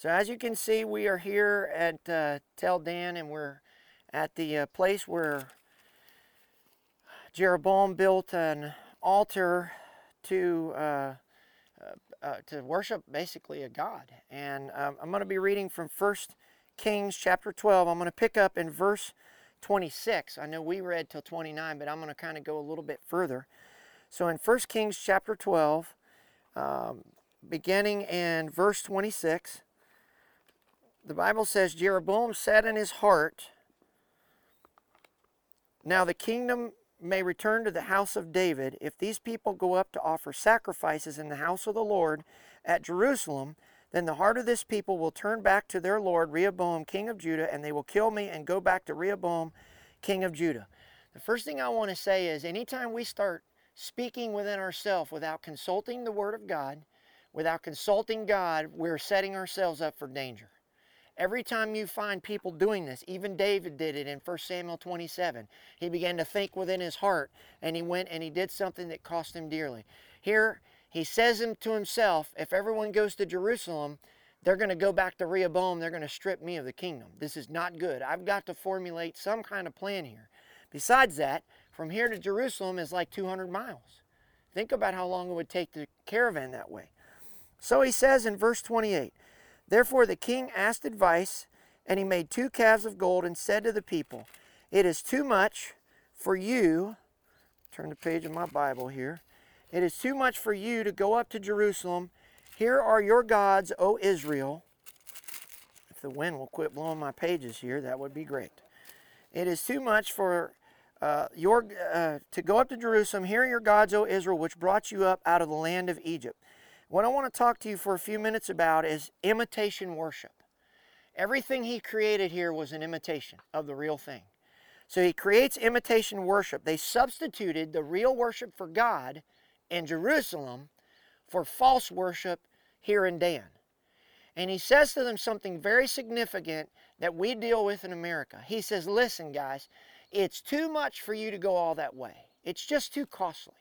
So as you can see, we are here at uh, Tel Dan, and we're at the uh, place where Jeroboam built an altar to uh, uh, uh to worship basically a god. And um, I'm going to be reading from First Kings chapter 12. I'm going to pick up in verse 26. I know we read till 29, but I'm going to kind of go a little bit further. So in 1 Kings chapter 12, um, beginning in verse 26, the Bible says Jeroboam said in his heart, Now the kingdom may return to the house of David if these people go up to offer sacrifices in the house of the Lord at Jerusalem. Then the heart of this people will turn back to their Lord, Rehoboam, king of Judah, and they will kill me and go back to Rehoboam, king of Judah. The first thing I want to say is anytime we start speaking within ourselves without consulting the Word of God, without consulting God, we're setting ourselves up for danger. Every time you find people doing this, even David did it in 1 Samuel 27. He began to think within his heart and he went and he did something that cost him dearly. Here, he says to himself, if everyone goes to Jerusalem, they're going to go back to Rehoboam. They're going to strip me of the kingdom. This is not good. I've got to formulate some kind of plan here. Besides that, from here to Jerusalem is like 200 miles. Think about how long it would take to caravan that way. So he says in verse 28 Therefore the king asked advice, and he made two calves of gold and said to the people, It is too much for you. Turn the page of my Bible here. It is too much for you to go up to Jerusalem. Here are your gods, O Israel. If the wind will quit blowing my pages here, that would be great. It is too much for uh, your uh, to go up to Jerusalem. Here are your gods, O Israel, which brought you up out of the land of Egypt. What I want to talk to you for a few minutes about is imitation worship. Everything he created here was an imitation of the real thing. So he creates imitation worship. They substituted the real worship for God in Jerusalem for false worship here in Dan. And he says to them something very significant that we deal with in America. He says, Listen, guys, it's too much for you to go all that way, it's just too costly.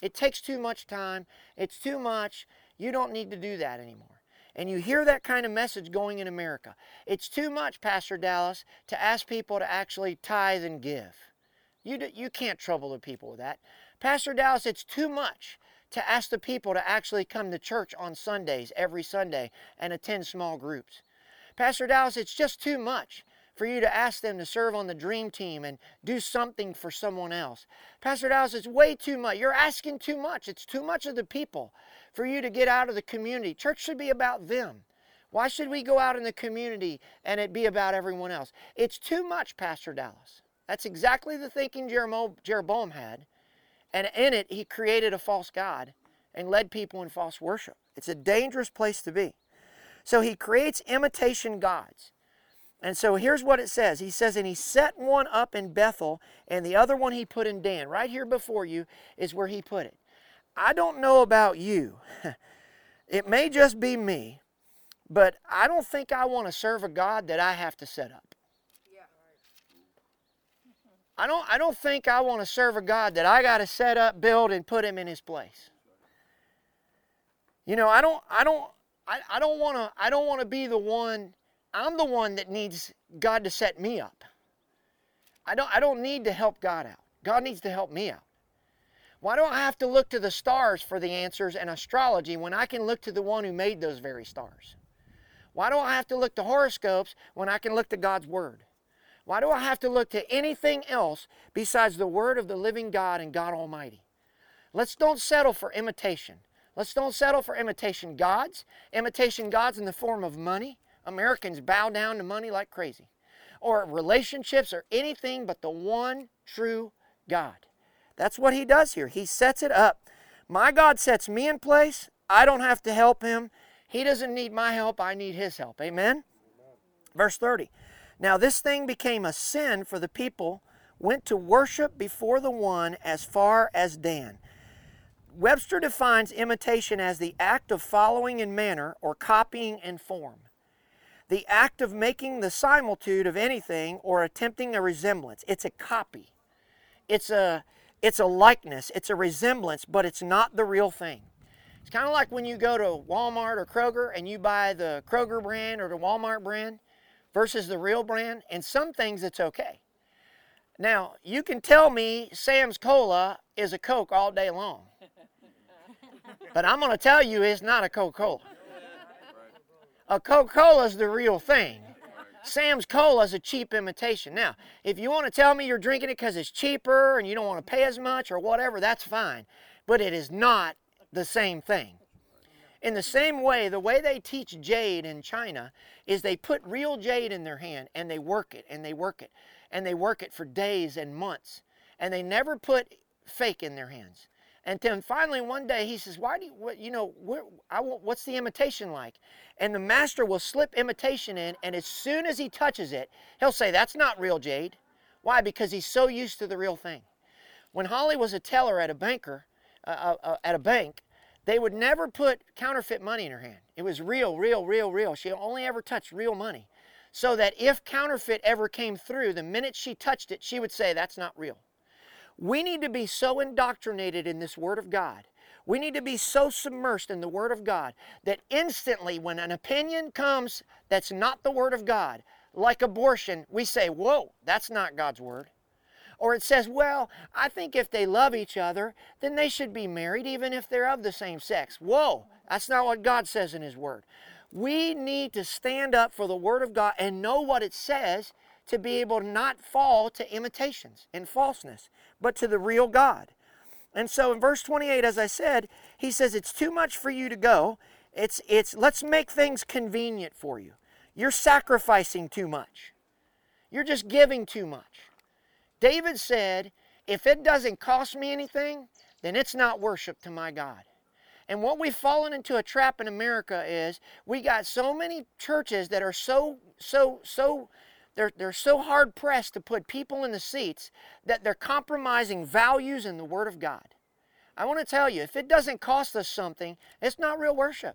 It takes too much time. It's too much. You don't need to do that anymore. And you hear that kind of message going in America. It's too much, Pastor Dallas, to ask people to actually tithe and give. You, you can't trouble the people with that. Pastor Dallas, it's too much to ask the people to actually come to church on Sundays, every Sunday, and attend small groups. Pastor Dallas, it's just too much for you to ask them to serve on the dream team and do something for someone else. Pastor Dallas, it's way too much. You're asking too much. It's too much of the people for you to get out of the community. Church should be about them. Why should we go out in the community and it be about everyone else? It's too much, Pastor Dallas. That's exactly the thinking Jeroboam had. And in it, he created a false God and led people in false worship. It's a dangerous place to be. So he creates imitation gods. And so here's what it says. He says, And he set one up in Bethel, and the other one he put in Dan. Right here before you is where he put it. I don't know about you. it may just be me, but I don't think I want to serve a God that I have to set up. I don't, I don't think I want to serve a God that I got to set up, build, and put him in his place. You know, I don't, I don't, I, I don't want to, I don't want to be the one I'm the one that needs God to set me up. I don't, I don't need to help God out. God needs to help me out. Why do I have to look to the stars for the answers and astrology when I can look to the one who made those very stars? Why do I have to look to horoscopes when I can look to God's Word? Why do I have to look to anything else besides the Word of the living God and God Almighty? Let's don't settle for imitation. Let's don't settle for imitation gods, imitation gods in the form of money, Americans bow down to money like crazy, or relationships, or anything but the one true God. That's what he does here. He sets it up. My God sets me in place. I don't have to help him. He doesn't need my help. I need his help. Amen? Amen? Verse 30. Now this thing became a sin for the people went to worship before the one as far as Dan. Webster defines imitation as the act of following in manner or copying in form the act of making the similitude of anything or attempting a resemblance. It's a copy. It's a it's a likeness, it's a resemblance, but it's not the real thing. It's kind of like when you go to Walmart or Kroger and you buy the Kroger brand or the Walmart brand versus the real brand. And some things it's okay. Now, you can tell me Sam's Cola is a Coke all day long. But I'm going to tell you it's not a Coca Cola. A Coca Cola is the real thing. Sam's Cola is a cheap imitation. Now, if you want to tell me you're drinking it because it's cheaper and you don't want to pay as much or whatever, that's fine. But it is not the same thing. In the same way, the way they teach jade in China is they put real jade in their hand and they work it and they work it and they work it for days and months and they never put fake in their hands. And then finally one day he says, "Why do you, what, you know, what, I want, what's the imitation like?" And the master will slip imitation in, and as soon as he touches it, he'll say, "That's not real jade." Why? Because he's so used to the real thing. When Holly was a teller at a banker, uh, uh, uh at a bank, they would never put counterfeit money in her hand. It was real, real, real, real. She only ever touched real money. So that if counterfeit ever came through, the minute she touched it, she would say, That's not real. We need to be so indoctrinated in this Word of God. We need to be so submersed in the Word of God that instantly, when an opinion comes that's not the Word of God, like abortion, we say, Whoa, that's not God's Word. Or it says, well, I think if they love each other, then they should be married even if they're of the same sex. Whoa, that's not what God says in His Word. We need to stand up for the Word of God and know what it says to be able to not fall to imitations and falseness, but to the real God. And so in verse 28, as I said, he says, It's too much for you to go. It's, it's let's make things convenient for you. You're sacrificing too much. You're just giving too much. David said, If it doesn't cost me anything, then it's not worship to my God. And what we've fallen into a trap in America is we got so many churches that are so, so, so, they're, they're so hard pressed to put people in the seats that they're compromising values in the Word of God. I want to tell you, if it doesn't cost us something, it's not real worship.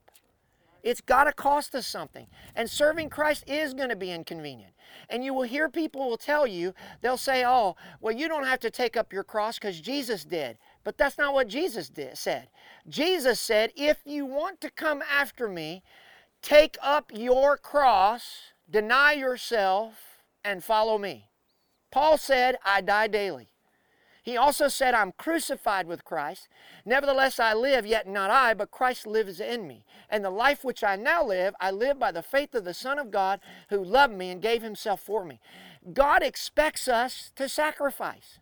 It's got to cost us something. And serving Christ is going to be inconvenient. And you will hear people will tell you, they'll say, oh, well, you don't have to take up your cross because Jesus did. But that's not what Jesus did, said. Jesus said, if you want to come after me, take up your cross, deny yourself, and follow me. Paul said, I die daily. He also said, I'm crucified with Christ. Nevertheless, I live, yet not I, but Christ lives in me. And the life which I now live, I live by the faith of the Son of God who loved me and gave himself for me. God expects us to sacrifice.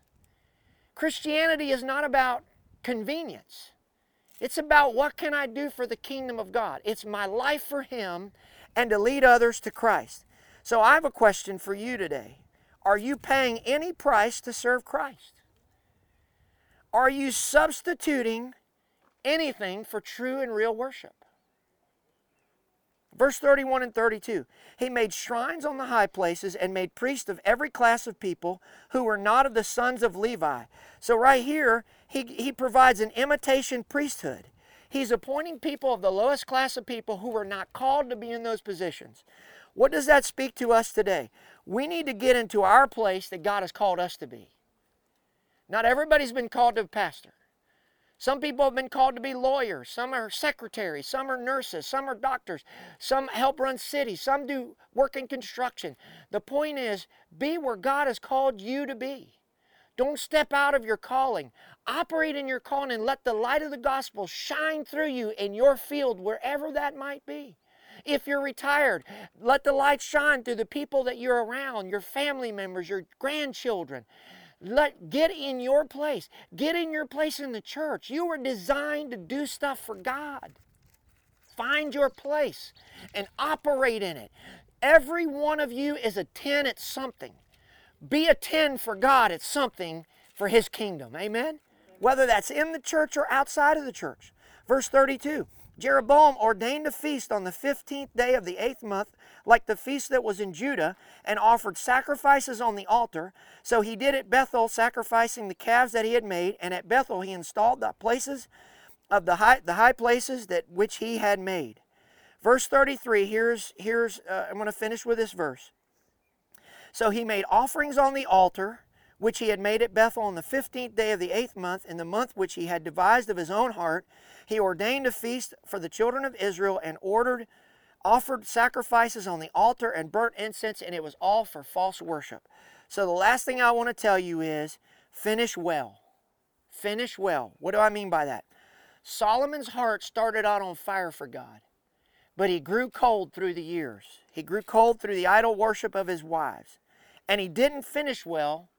Christianity is not about convenience. It's about what can I do for the kingdom of God. It's my life for Him and to lead others to Christ. So I have a question for you today. Are you paying any price to serve Christ? Are you substituting anything for true and real worship? Verse 31 and 32 He made shrines on the high places and made priests of every class of people who were not of the sons of Levi. So, right here, he, he provides an imitation priesthood. He's appointing people of the lowest class of people who were not called to be in those positions. What does that speak to us today? We need to get into our place that God has called us to be. Not everybody's been called to a pastor. Some people have been called to be lawyers. Some are secretaries. Some are nurses. Some are doctors. Some help run cities. Some do work in construction. The point is, be where God has called you to be. Don't step out of your calling. Operate in your calling and let the light of the gospel shine through you in your field, wherever that might be. If you're retired, let the light shine through the people that you're around, your family members, your grandchildren. Let get in your place. Get in your place in the church. You were designed to do stuff for God. Find your place and operate in it. Every one of you is a 10 at something. Be a 10 for God at something for his kingdom. Amen. Whether that's in the church or outside of the church. Verse 32. Jeroboam ordained a feast on the 15th day of the eighth month, like the feast that was in Judah, and offered sacrifices on the altar. So he did at Bethel, sacrificing the calves that he had made, and at Bethel he installed the places of the high, the high places that which he had made. Verse 33, here's, here's uh, I'm going to finish with this verse. So he made offerings on the altar which he had made at Bethel on the fifteenth day of the eighth month, in the month which he had devised of his own heart, he ordained a feast for the children of Israel and ordered offered sacrifices on the altar and burnt incense, and it was all for false worship. So the last thing I want to tell you is finish well. Finish well. What do I mean by that? Solomon's heart started out on fire for God, but he grew cold through the years. He grew cold through the idol worship of his wives. And he didn't finish well,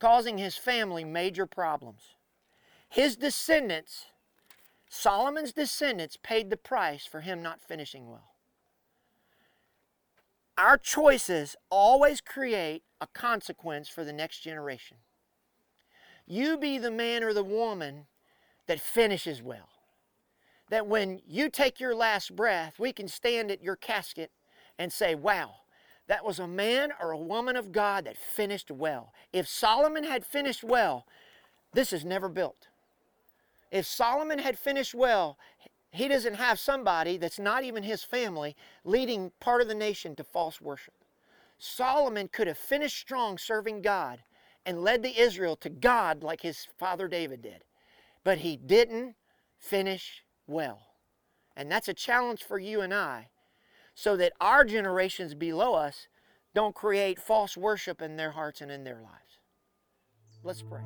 causing his family major problems. His descendants, Solomon's descendants, paid the price for him not finishing well. Our choices always create a consequence for the next generation. You be the man or the woman that finishes well. That when you take your last breath, we can stand at your casket and say, wow, that was a man or a woman of God that finished well. If Solomon had finished well, this is never built. If Solomon had finished well, he doesn't have somebody that's not even his family leading part of the nation to false worship. Solomon could have finished strong serving God and led the Israel to God like his father David did. But he didn't finish well. And that's a challenge for you and I so that our generations below us don't create false worship in their hearts and in their lives. Let's pray.